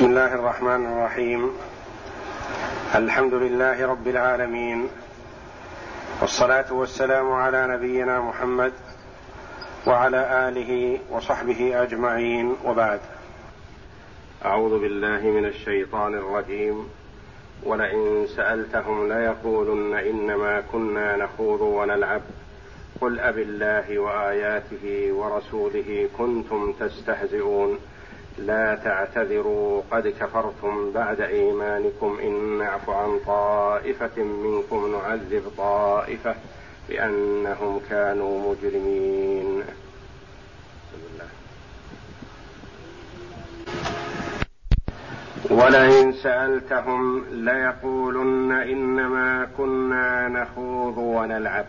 بسم الله الرحمن الرحيم. الحمد لله رب العالمين. والصلاة والسلام على نبينا محمد وعلى آله وصحبه أجمعين. وبعد. أعوذ بالله من الشيطان الرجيم. ولئن سألتهم ليقولن إنما كنا نخوض ونلعب. قل أب الله وآياته ورسوله كنتم تستهزئون. لا تعتذروا قد كفرتم بعد إيمانكم. إن نعف عن طائفة منكم نعذب طائفة بأنهم كانوا مجرمين. ولئن سألتهم ليقولن إنما كنا نخوض ونلعب.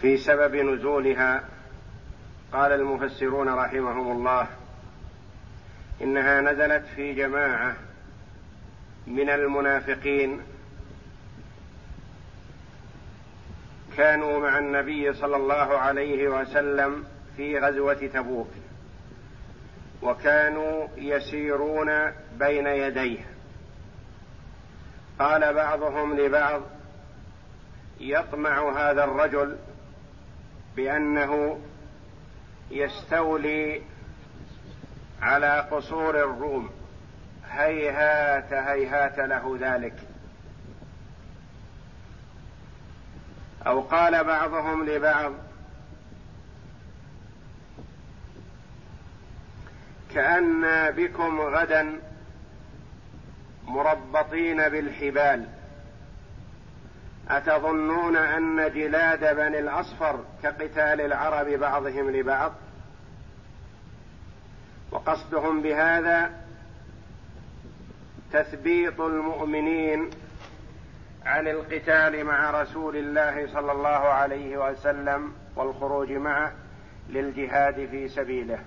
في سبب نزولها قال المفسرون رحمهم الله إنها نزلت في جماعة من المنافقين. كانوا مع النبي صلى الله عليه وسلم في غزوة تبوك وكانوا يسيرون بين يديه. قال بعضهم لبعض يطمع هذا الرجل بأنه يستولي على قصور الروم. هيهات هيهات له ذلك. أو قال بعضهم لبعض كأن بكم غدا مربطين بالحبال. أتظنون أن جلاد بني الأصفر كقتال العرب بعضهم لبعض؟ وقصدهم بهذا تثبيط المؤمنين عن القتال مع رسول الله صلى الله عليه وسلم والخروج معه للجهاد في سبيله.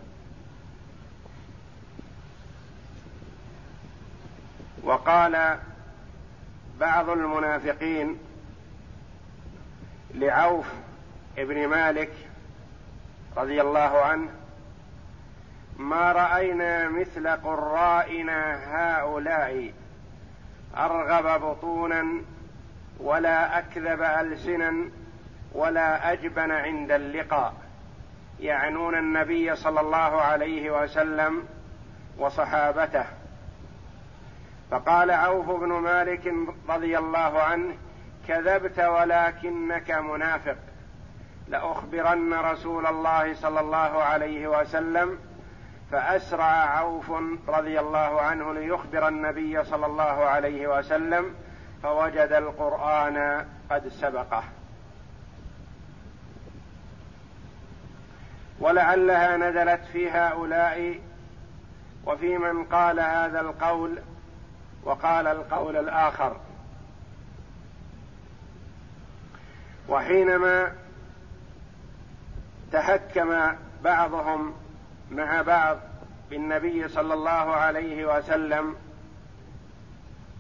وقال بعض المنافقين لعوف ابن مالك رضي الله عنه ما رأينا مثل قرائنا هؤلاء. أرغب بطونا ولا أكذب ألسنا ولا أجبن عند اللقاء. يعنون النبي صلى الله عليه وسلم وصحابته. فقال عوف بن مالك رضي الله عنه كذبت ولكنك منافق. لأخبرن رسول الله صلى الله عليه وسلم فأسرع عوف رضي الله عنه ليخبر النبي صلى الله عليه وسلم فوجد القرآن قد سبقه. ولعلها نزلت في هؤلاء وفي من قال هذا القول وقال القول الآخر. وحينما تحكم بعضهم مع بعض بالنبي صلى الله عليه وسلم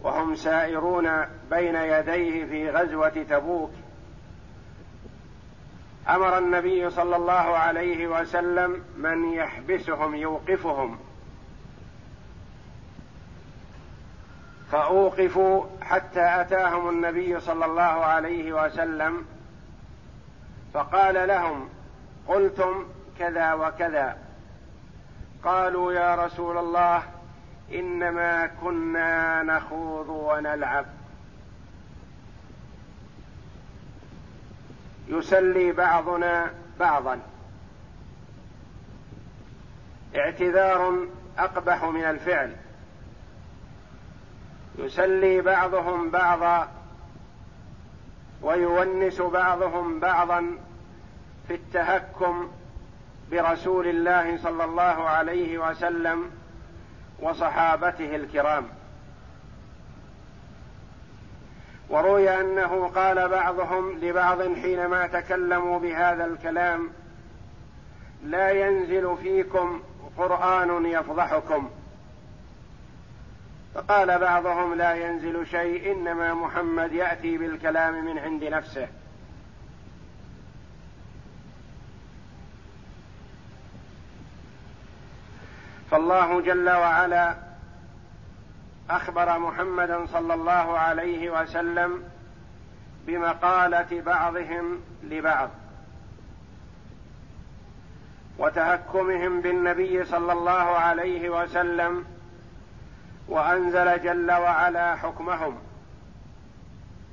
وهم سائرون بين يديه في غزوة تبوك. أمر النبي صلى الله عليه وسلم من يحبسهم يوقفهم. فأوقفوا حتى أتاهم النبي صلى الله عليه وسلم فقال لهم قلتم كذا وكذا. قالوا يا رسول الله إنما كنا نخوض ونلعب. يسلي بعضنا بعضا. اعتذار أقبح من الفعل. يسلي بعضهم بعضا ويونس بعضهم بعضا في التهكم برسول الله صلى الله عليه وسلم وصحابته الكرام. وروي أنه قال بعضهم لبعض حينما تكلموا بهذا الكلام لا ينزل فيكم قرآن يفضحكم. فقال بعضهم لا ينزل شيء إنما محمد يأتي بالكلام من عند نفسه. والله جل وعلا أخبر محمدا صلى الله عليه وسلم بمقالة بعضهم لبعض وتهكمهم بالنبي صلى الله عليه وسلم وأنزل جل وعلا حكمهم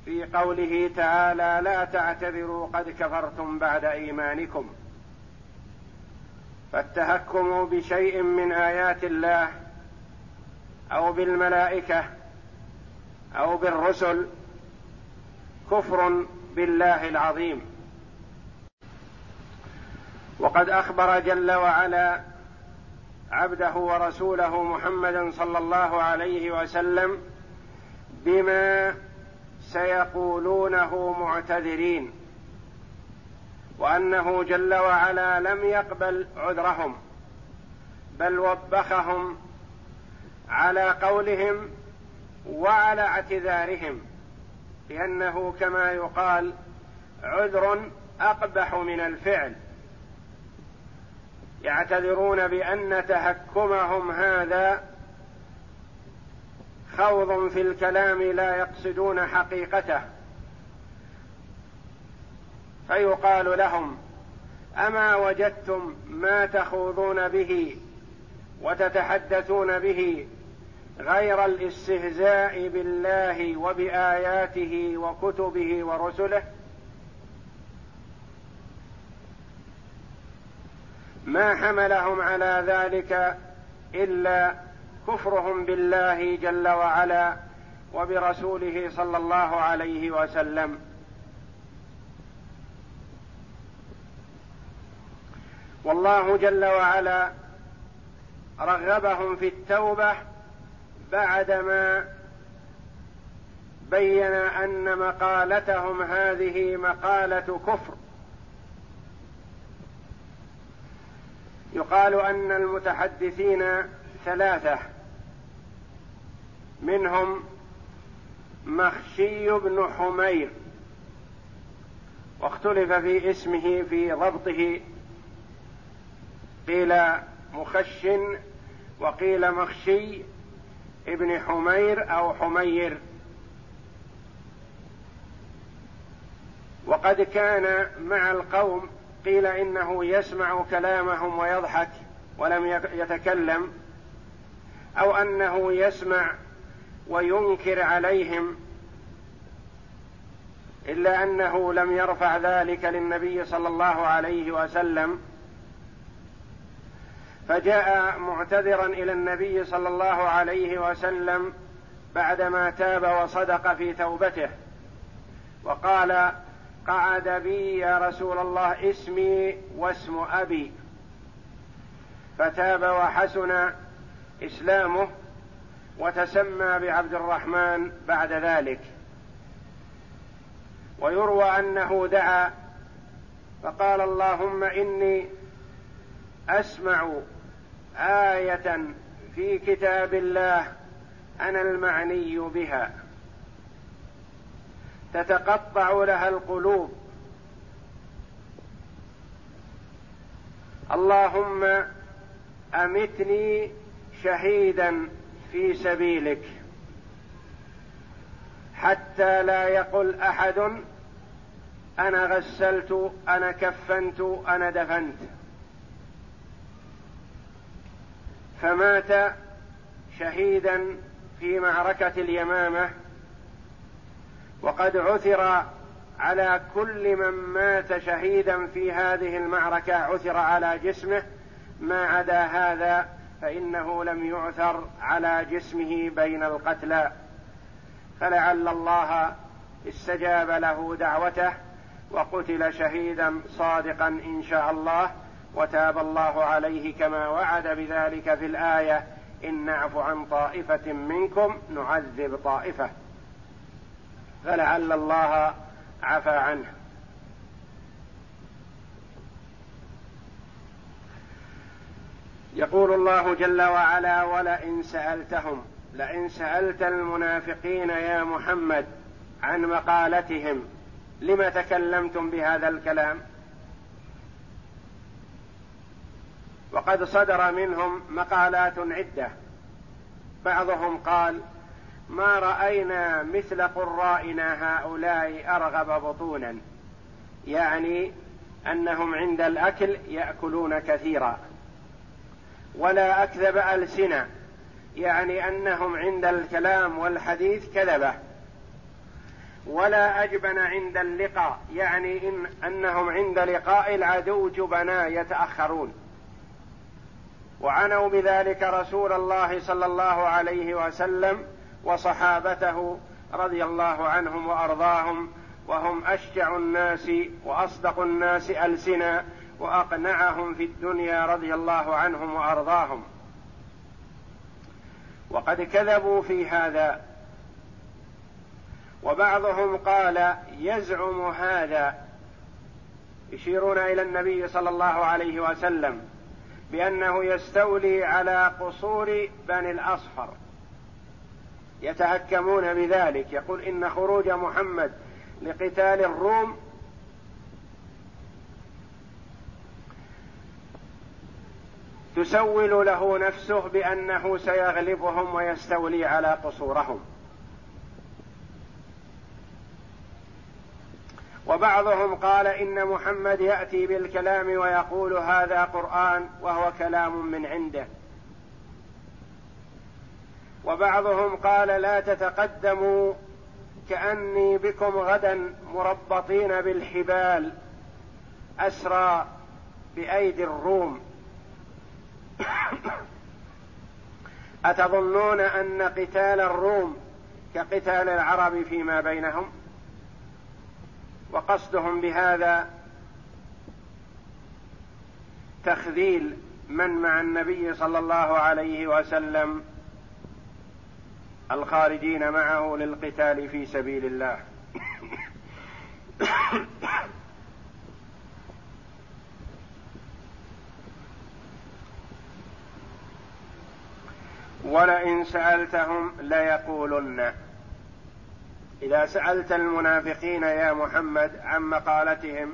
في قوله تعالى لا تعتذروا قد كفرتم بعد إيمانكم فالتهكم بشيء من آيات الله أو بالملائكة أو بالرسل كفر بالله العظيم. وقد أخبر جل وعلا عبده ورسوله محمدا صلى الله عليه وسلم بما سيقولونه معتذرين. وأنه جل وعلا لم يقبل عذرهم بل وبخهم على قولهم وعلى اعتذارهم لأنه كما يقال عذر أقبح من الفعل. يعتذرون بأن تهكمهم هذا خوض في الكلام لا يقصدون حقيقته. فيقال لهم أما وجدتم ما تخوضون به وتتحدثون به غير الاستهزاء بالله وبآياته وكتبه ورسله؟ ما حملهم على ذلك إلا كفرهم بالله جل وعلا وبرسوله صلى الله عليه وسلم. والله جل وعلا رغبهم في التوبة بعدما بين أن مقالتهم هذه مقالة كفر. يقال أن المتحدثين ثلاثة منهم مخشي بن حمير واختلف في اسمه في ضبطه قيل مخش وقيل مخشي ابن حمير أو حمير. وقد كان مع القوم قيل إنه يسمع كلامهم ويضحك ولم يتكلم أو أنه يسمع وينكر عليهم إلا أنه لم يرفع ذلك للنبي صلى الله عليه وسلم. فجاء معتذرا إلى النبي صلى الله عليه وسلم بعدما تاب وصدق في توبته. وقال قعد بي يا رسول الله اسمي واسم أبي. فتاب وحسن إسلامه وتسمى بعبد الرحمن بعد ذلك. ويروى أنه دعا فقال اللهم إني أسمع آية في كتاب الله أنا المعني بها. تتقطع لها القلوب. اللهم أمتني شهيدا في سبيلك. حتى لا يقل أحد أنا غسلت أنا كفنت أنا دفنت. فمات شهيدا في معركة اليمامة وقد عثر على كل من مات شهيدا في هذه المعركة عثر على جسمه. ما عدا هذا فإنه لم يعثر على جسمه بين القتلى فلعل الله استجاب له دعوته وقتل شهيدا صادقا إن شاء الله. وتاب الله عليه كما وعد بذلك في الآية إن نعف عن طائفة منكم نعذب طائفة. فلعل الله عفى عنه. يقول الله جل وعلا ولئن سألتهم لئن سألت المنافقين يا محمد عن مقالتهم لم تكلمتم بهذا الكلام؟ وقد صدر منهم مقالات عدة. بعضهم قال ما رأينا مثل قرائنا هؤلاء أرغب بطونا. يعني أنهم عند الأكل يأكلون كثيرا. ولا أكذب ألسنة. يعني أنهم عند الكلام والحديث كذبة. ولا أجبن عند اللقاء. يعني إن أنهم عند لقاء العدو جبنا يتأخرون. وعنوا بذلك رسول الله صلى الله عليه وسلم وصحابته رضي الله عنهم وأرضاهم وهم أشجع الناس وأصدق الناس ألسنا وأقنعهم في الدنيا رضي الله عنهم وأرضاهم. وقد كذبوا في هذا. وبعضهم قال يزعم هذا. يشيرون إلى النبي صلى الله عليه وسلم. بأنه يستولي على قصور بني الأصفر. يتهكمون بذلك. يقول إن خروج محمد لقتال الروم تسول له نفسه بأنه سيغلبهم ويستولي على قصورهم. وبعضهم قال إن محمد يأتي بالكلام ويقول هذا قرآن وهو كلام من عنده. وبعضهم قال لا تتقدموا كأني بكم غدا مربطين بالحبال أسرى بأيدي الروم. أتظنون أن قتال الروم كقتال العرب فيما بينهم؟ وقصدهم بهذا تخذيل من مع النبي صلى الله عليه وسلم الخارجين معه للقتال في سبيل الله. ولئن سألتهم ليقولن. إذا سألت المنافقين يا محمد عن مقالتهم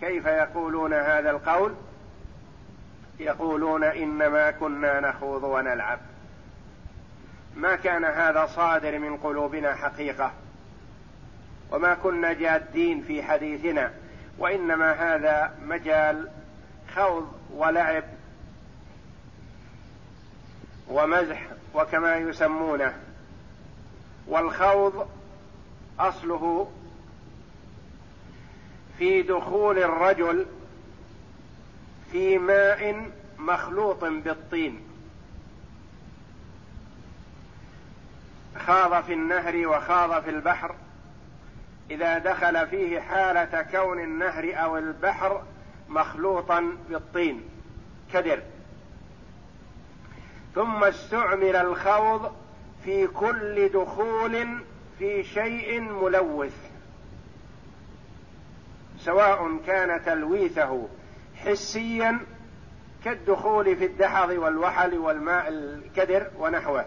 كيف يقولون هذا القول؟ يقولون إنما كنا نخوض ونلعب. ما كان هذا صادر من قلوبنا حقيقة. وما كنا جادين في حديثنا. وإنما هذا مجال خوض ولعب ومزح وكما يسمونه. والخوض أصله في دخول الرجل في ماء مخلوط بالطين. خاض في النهر وخاض في البحر. إذا دخل فيه حالة كون النهر أو البحر مخلوطا بالطين. كدر. ثم استعمل الخوض في كل دخول في شيء ملوث سواء كان تلويثه حسيا كالدخول في الدحض والوحل والماء الكدر ونحوه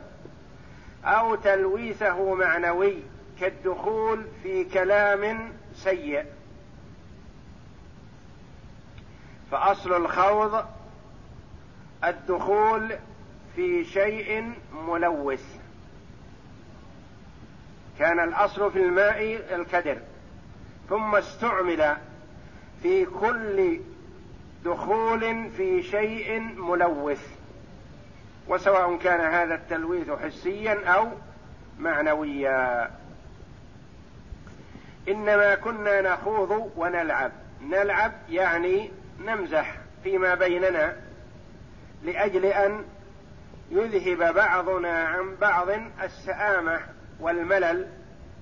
أو تلويثه معنوي كالدخول في كلام سيء. فأصل الخوض الدخول في شيء ملوث. كان الأصل في الماء الكدر ثم استعمل في كل دخول في شيء ملوث وسواء كان هذا التلويث حسيا أو معنويا. إنما كنا نخوض ونلعب. نلعب يعني نمزح فيما بيننا لأجل أن يذهب بعضنا عن بعض السآمة. والملل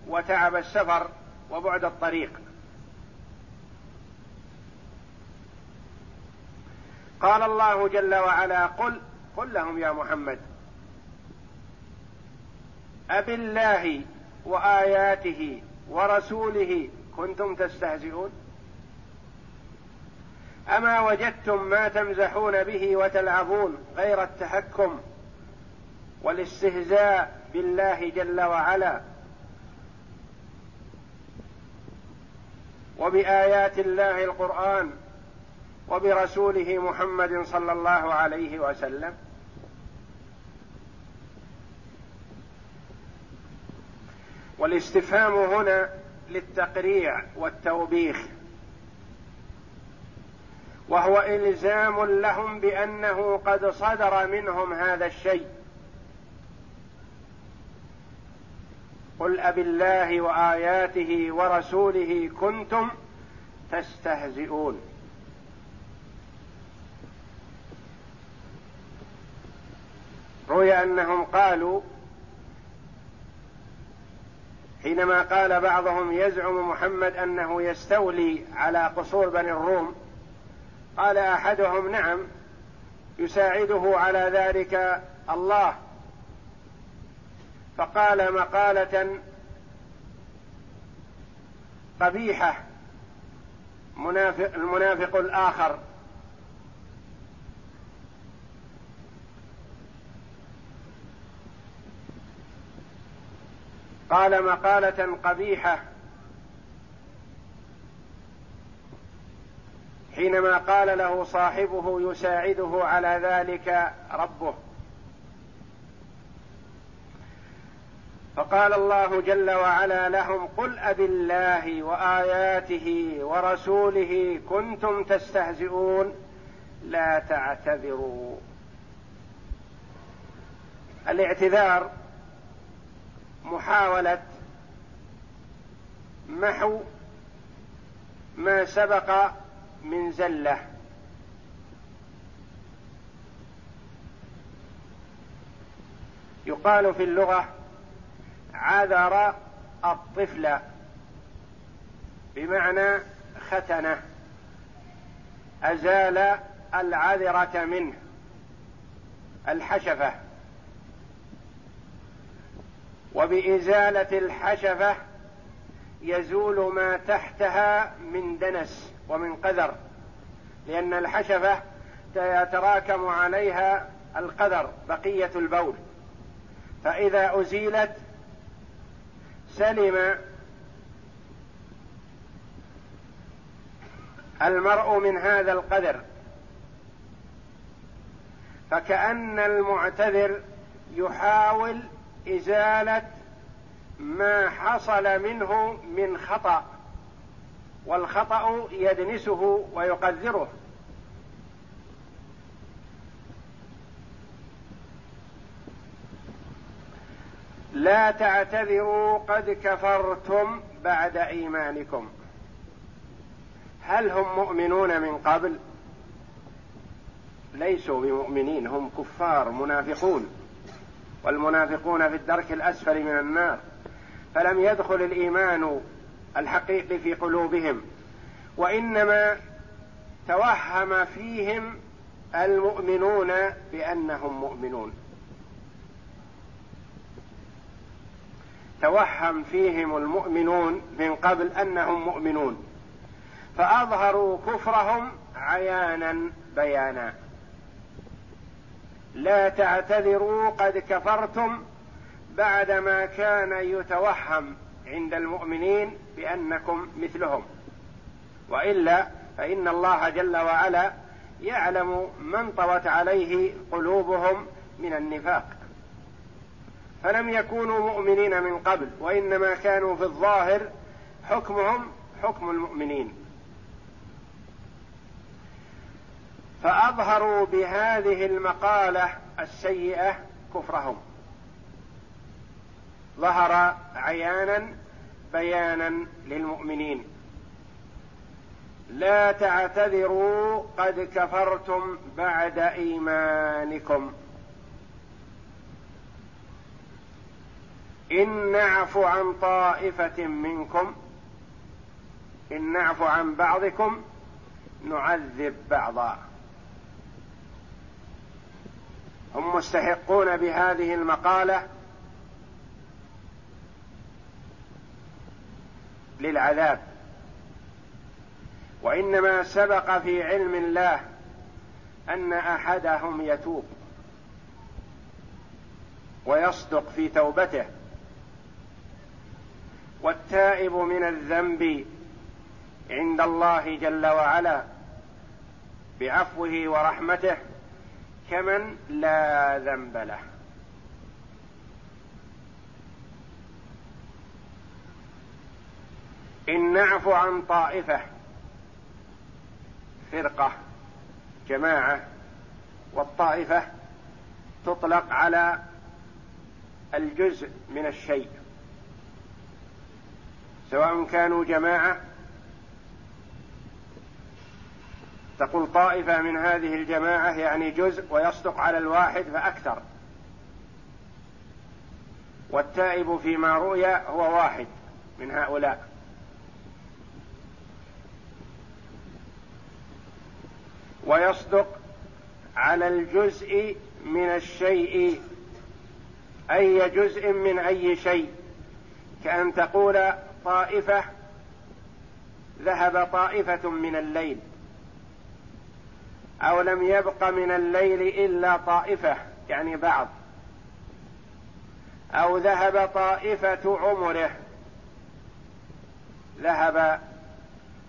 وتعب السفر وبعد الطريق. قال الله جل وعلا قل قل لهم يا محمد أبالله وآياته ورسوله كنتم تستهزئون؟ أما وجدتم ما تمزحون به وتلعبون غير التحكم والاستهزاء بالله جل وعلا وبآيات الله القرآن وبرسوله محمد صلى الله عليه وسلم. والاستفهام هنا للتقريع والتوبيخ وهو إلزام لهم بأنه قد صدر منهم هذا الشيء. قل أب الله وآياته ورسوله كنتم تستهزئون. روي أنهم قالوا حينما قال بعضهم يزعم محمد أنه يستولي على قصور بني الروم قال أحدهم نعم يساعده على ذلك الله فقال مقالة قبيحة منافق المنافق الآخر. قال مقالة قبيحة حينما قال له صاحبه يساعده على ذلك ربه. فقال الله جل وعلا لهم قل أب الله وآياته ورسوله كنتم تستهزئون لا تعتذروا. الاعتذار محاولة محو ما سبق من زلة. يقال في اللغة عذر الطفل بمعنى ختنه أزال العذره منه الحشفة. وبإزالة الحشفة يزول ما تحتها من دنس ومن قذر لأن الحشفة يتراكم عليها القذر بقية البول. فإذا أزيلت سلم المرء من هذا القدر فكأن المعتذر يحاول إزالة ما حصل منه من خطأ والخطأ يدنسه ويقذره. لا تعتذروا قد كفرتم بعد إيمانكم. هل هم مؤمنون من قبل؟ ليسوا بمؤمنين هم كفار منافقون والمنافقون في الدرك الأسفل من النار. فلم يدخل الإيمان الحقيقي في قلوبهم وإنما توهم فيهم المؤمنون بأنهم مؤمنون. توهم فيهم المؤمنون من قبل أنهم مؤمنون فأظهروا كفرهم عيانا بيانا. لا تعتذروا قد كفرتم بعدما كان يتوهم عند المؤمنين بأنكم مثلهم. وإلا فإن الله جل وعلا يعلم من طوت عليه قلوبهم من النفاق. فلم يكونوا مؤمنين من قبل وإنما كانوا في الظاهر حكمهم حكم المؤمنين. فأظهروا بهذه المقالة السيئة كفرهم. ظهر عيانا بيانا للمؤمنين. لا تعتذروا قد كفرتم بعد إيمانكم. إن نعف عن طائفة منكم إن نعف عن بعضكم نعذب بعضا. هم مستحقون بهذه المقالة للعذاب. وإنما سبق في علم الله أن أحدهم يتوب ويصدق في توبته. والتائب من الذنب عند الله جل وعلا بعفوه ورحمته كمن لا ذنب له. إن نعفو عن طائفة فرقة جماعة والطائفة تطلق على الجزء من الشيء. سواء كانوا جماعة. تقول طائفة من هذه الجماعة يعني جزء ويصدق على الواحد فأكثر. والتائب فيما روي هو واحد من هؤلاء. ويصدق على الجزء من الشيء أي جزء من أي شيء. كأن تقول طائفة ذهب طائفة من الليل أو لم يبق من الليل إلا طائفة يعني بعض أو ذهب طائفة عمره ذهب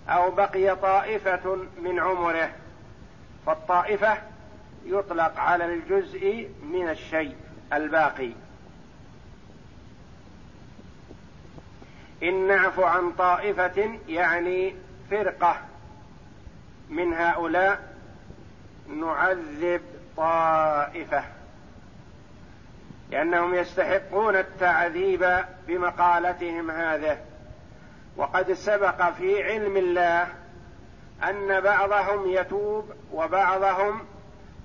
أو بقي طائفة من عمره فالطائفة يطلق على الجزء من الشيء الباقي. إن نعفو عن طائفة يعني فرقة. من هؤلاء نعذب طائفة لأنهم يستحقون التعذيب بمقالتهم هذه. وقد سبق في علم الله أن بعضهم يتوب وبعضهم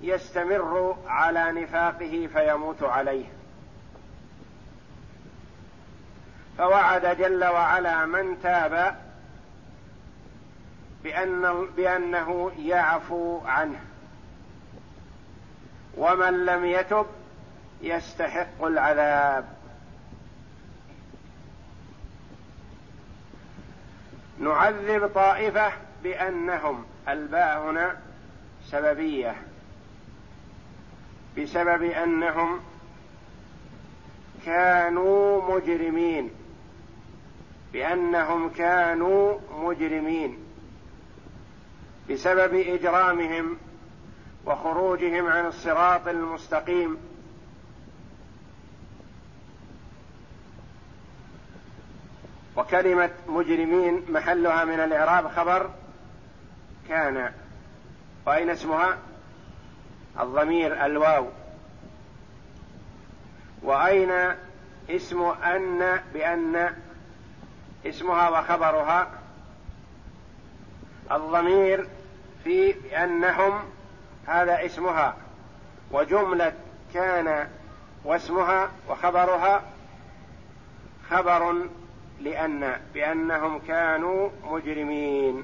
يستمر على نفاقه فيموت عليه. فوعد جل وعلا من تاب بأن بأنه يعفو عنه. ومن لم يتب يستحق العذاب. نعذب طائفة بأنهم الباء هنا سببية. بسبب أنهم كانوا مجرمين. بأنهم كانوا مجرمين بسبب إجرامهم وخروجهم عن الصراط المستقيم. وكلمة مجرمين محلها من الإعراب خبر كان وأين اسمها؟ الضمير الواو. وأين اسم أن؟ بأن اسمها وخبرها الضمير في أنهم هذا اسمها وجملة كان واسمها وخبرها خبر لأن بأنهم كانوا مجرمين.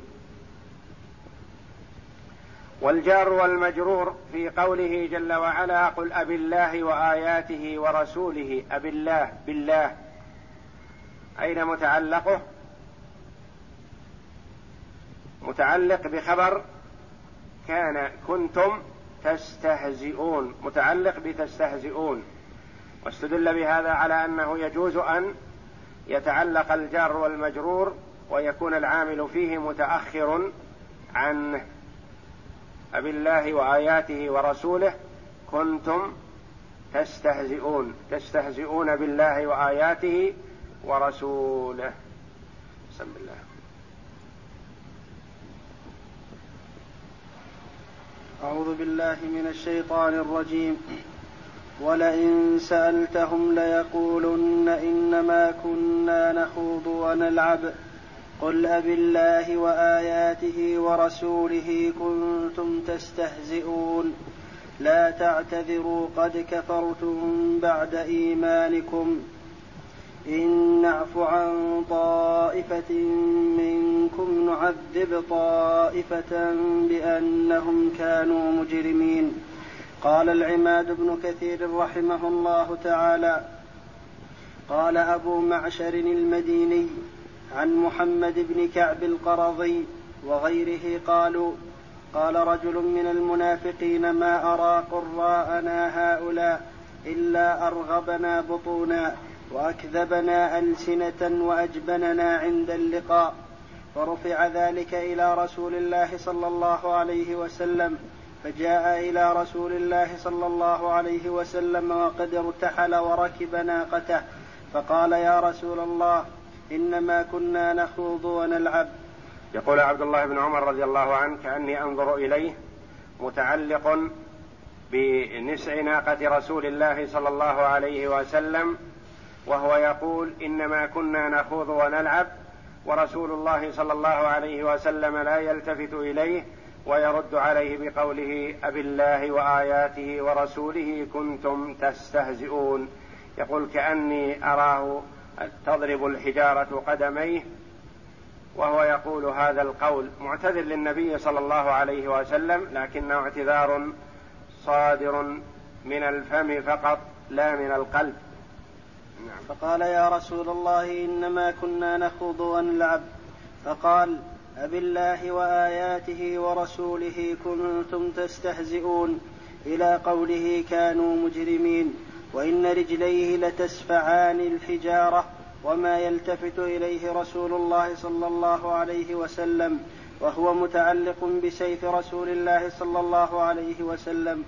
والجار والمجرور في قوله جل وعلا قل أب الله وآياته ورسوله أب الله بالله. أين متعلقه؟ متعلق بخبر كان كنتم تستهزئون. متعلق بتستهزئون. واستدل بهذا على أنه يجوز أن يتعلق الجار والمجرور ويكون العامل فيه متأخر عنه أبالله وآياته ورسوله. كنتم تستهزئون. تستهزئون بالله وآياته ورسوله. بسم الله. أعوذ بالله من الشيطان الرجيم. ولئن سألتهم ليقولن إنما كنا نخوض ونلعب. قل أب الله وآياته ورسوله كنتم تستهزئون. لا تعتذروا قد كفرتم بعد إيمانكم. إن نعف عن طائفة منكم نعذب طائفة بأنهم كانوا مجرمين. قال العماد بن كثير رحمه الله تعالى قال أبو معشر المديني عن محمد بن كعب القرظي وغيره قالوا قال رجل من المنافقين ما أرى قراءنا هؤلاء إلا أرغبنا بطونا. وأكذبنا ألسنة وأجبننا عند اللقاء فرفع ذلك إلى رسول الله صلى الله عليه وسلم فجاء إلى رسول الله صلى الله عليه وسلم وقد ارتحل وركب ناقته فقال يا رسول الله إنما كنا نخوض ونلعب. يقول عبد الله بن عمر رضي الله عنه كأني أنظر إليه متعلق بنسع ناقة رسول الله صلى الله عليه وسلم وهو يقول إنما كنا نخوض ونلعب ورسول الله صلى الله عليه وسلم لا يلتفت إليه ويرد عليه بقوله أبالله وآياته ورسوله كنتم تستهزئون. يقول كأني أراه تضرب الحجارة قدميه وهو يقول هذا القول. معتذر للنبي صلى الله عليه وسلم لكنه اعتذار صادر من الفم فقط لا من القلب. نعم. فقال يا رسول الله إنما كنا نخوض ونلعب. فقال أبالله وآياته ورسوله كنتم تستهزئون. إلى قوله كانوا مجرمين. وإن رجليه لتسفعان الحجارة وما يلتفت إليه رسول الله صلى الله عليه وسلم. وهو متعلق بسيف رسول الله صلى الله عليه وسلم.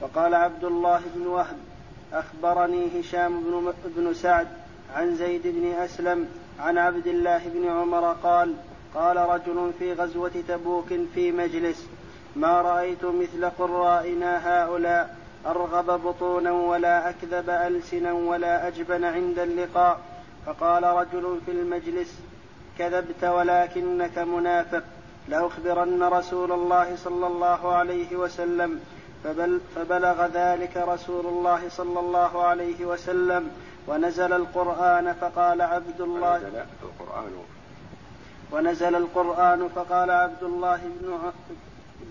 وقال عبد الله بن وهب أخبرني هشام بن, بن سعد عن زيد بن أسلم عن عبد الله بن عمر قال قال رجل في غزوة تبوك في مجلس ما رأيت مثل قرائنا هؤلاء أرغب بطونا ولا أكذب ألسنا ولا أجبن عند اللقاء. فقال رجل في المجلس كذبت ولكنك منافق لأخبرن رسول الله صلى الله عليه وسلم فبل فبلغ ذلك رسول الله صلى الله عليه وسلم ونزل القرآن فقال عبد الله ونزل القرآن. ونزل القرآن فقال عبد الله بن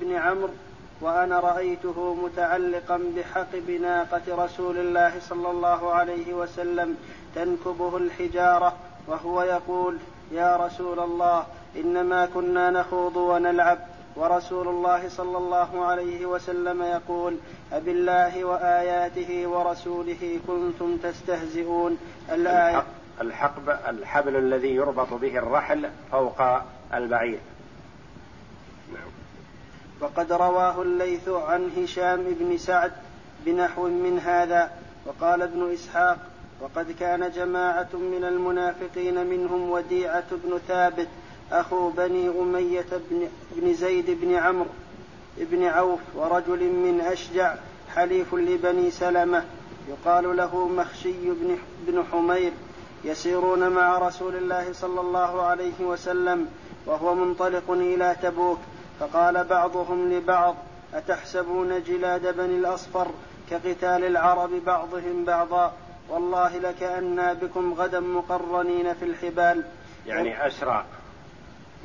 بن عمرو وأنا رأيته متعلقا بحقب ناقة رسول الله صلى الله عليه وسلم تنكبه الحجارة وهو يقول يا رسول الله إنما كنا نخوض ونلعب ورسول الله صلى الله عليه وسلم يقول أبالله وآياته ورسوله كنتم تستهزئون الآية الحقب الحبل الذي يربط به الرحل فوق البعير نعم. وقد رواه الليث عن هشام بن سعد بنحو من هذا وقال ابن إسحاق وقد كان جماعة من المنافقين منهم وديعة بن ثابت أخو بني أمية بن, بن زيد بن عمرو بن عوف ورجل من أشجع حليف لبني سلمة يقال له مخشي بن, بن حمير يسيرون مع رسول الله صلى الله عليه وسلم وهو منطلق إلى تبوك فقال بعضهم لبعض أتحسبون جلاد بني الأصفر كقتال العرب بعضهم بعضا؟ والله لكأنا بكم غدا مقرنين في الحبال. يعني أسرى.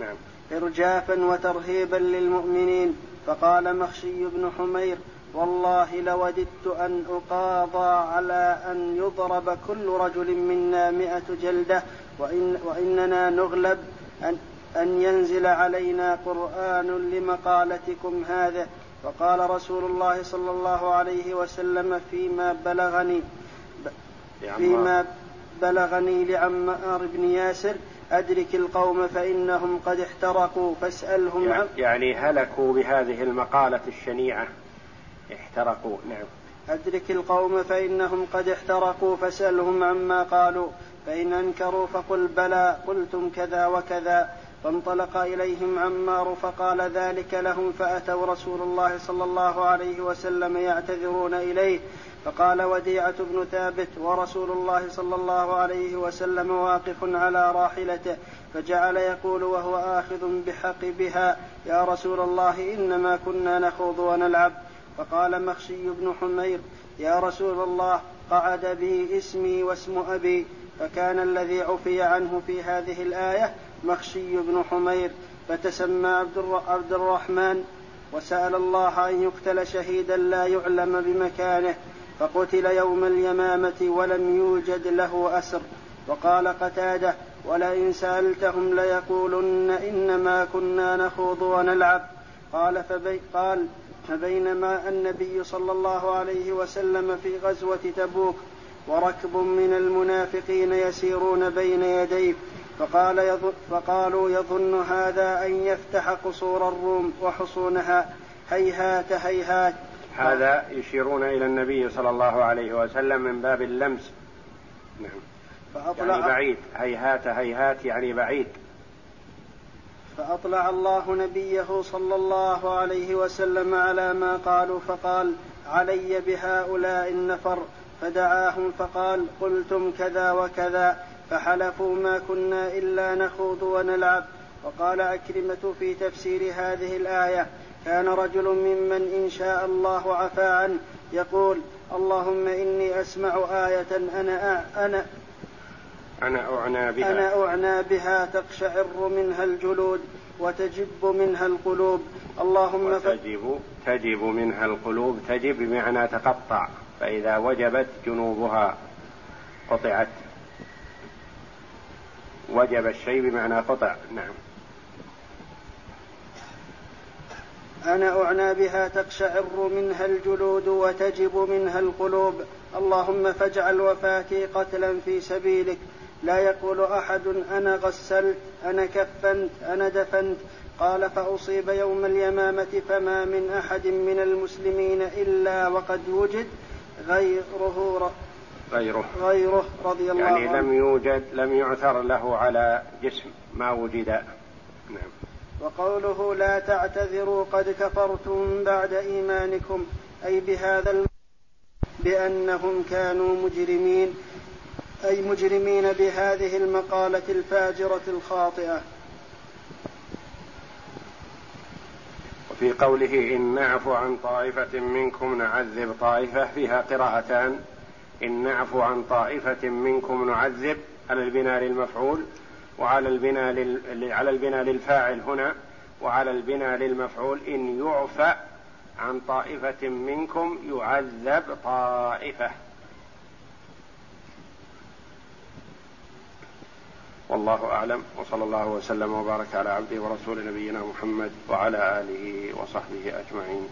نعم. إرجافا وترهيبا للمؤمنين. فقال مخشي بن حمير والله لوددت أن أقاضى على أن يضرب كل رجل منا مئة جلدة وإن وإننا نغلب أن, أن ينزل علينا قرآن لمقالتكم هذا. فقال رسول الله صلى الله عليه وسلم فيما بلغني فيما بلغني لعمار بن ياسر أدرك القوم فإنهم قد احترقوا فاسألهم يعني, يعني هلكوا بهذه المقالة الشنيعة. احترقوا نعم. أدرك القوم فإنهم قد احترقوا فاسألهم عما قالوا فإن أنكروا فقل بلى قلتم كذا وكذا. فانطلق إليهم عمار فقال ذلك لهم فأتوا رسول الله صلى الله عليه وسلم يعتذرون إليه. فقال وديعة بن ثابت ورسول الله صلى الله عليه وسلم واقف على راحلته فجعل يقول وهو آخذ بحقبها يا رسول الله إنما كنا نخوض ونلعب. فقال مخشي بن حمير يا رسول الله قعد بي اسمي واسم أبي فكان الذي عفي عنه في هذه الآية مخشي بن حمير. فتسمى عبد الرحمن وسأل الله أن يقتل شهيدا لا يعلم بمكانه. فقتل يوم اليمامة ولم يوجد له أسر. وقال قتادة ولئن سألتهم ليقولن إنما كنا نخوض ونلعب. قال فبي قال فبينما النبي صلى الله عليه وسلم في غزوة تبوك وركب من المنافقين يسيرون بين يديه فقال يظن فقالوا يظن هذا أن يفتح قصور الروم وحصونها. هيهات هيهات. هذا يشيرون إلى النبي صلى الله عليه وسلم من باب اللمس. نعم. فأطلع يعني بعيد. هيهات هيهات يعني بعيد. فأطلع الله نبيه صلى الله عليه وسلم على ما قالوا فقال علي بهؤلاء النفر. فدعاهم فقال قلتم كذا وكذا فحلفوا ما كنا إلا نخوض ونلعب. وقال أكرمة في تفسير هذه الآية كان رجل ممن إن شاء الله عفى عنه يقول اللهم إني أسمع آية أنا أنا أنا أعنى بها. أنا أعنى بها تقشعر منها الجلود وتجب منها القلوب. اللهم وتجب تجب منها القلوب تجب بمعنى تقطع فإذا وجبت جنوبها قطعت. وجب الشيء بمعنى قطع نعم. أنا أعنى بها تقشعر منها الجلود وتجب منها القلوب. اللهم فاجعل وفاتي قتلا في سبيلك. لا يقول أحد أنا غسلت أنا كفنت أنا دفنت. قال فأصيب يوم اليمامة فما من أحد من المسلمين إلا وقد وجد غيره غيره. غيره رضي الله يعني عنه. يعني لم يوجد لم يعثر له على جسم ما وجد. نعم. وقوله لا تعتذروا قد كفرتم بعد إيمانكم أي بهذا. بأنهم كانوا مجرمين أي مجرمين بهذه المقالة الفاجرة الخاطئة وفي قوله إن نعفو عن طائفة منكم نعذب طائفة فيها قراءتان إن نعفو عن طائفة منكم نعذب على البناء للمفعول وعلى البناء لل... على البناء للفاعل هنا وعلى البناء للمفعول إن يعفى عن طائفة منكم يعذب طائفة. والله أعلم وصلى الله وسلم وبارك على عبده ورسول نبينا محمد وعلى آله وصحبه أجمعين.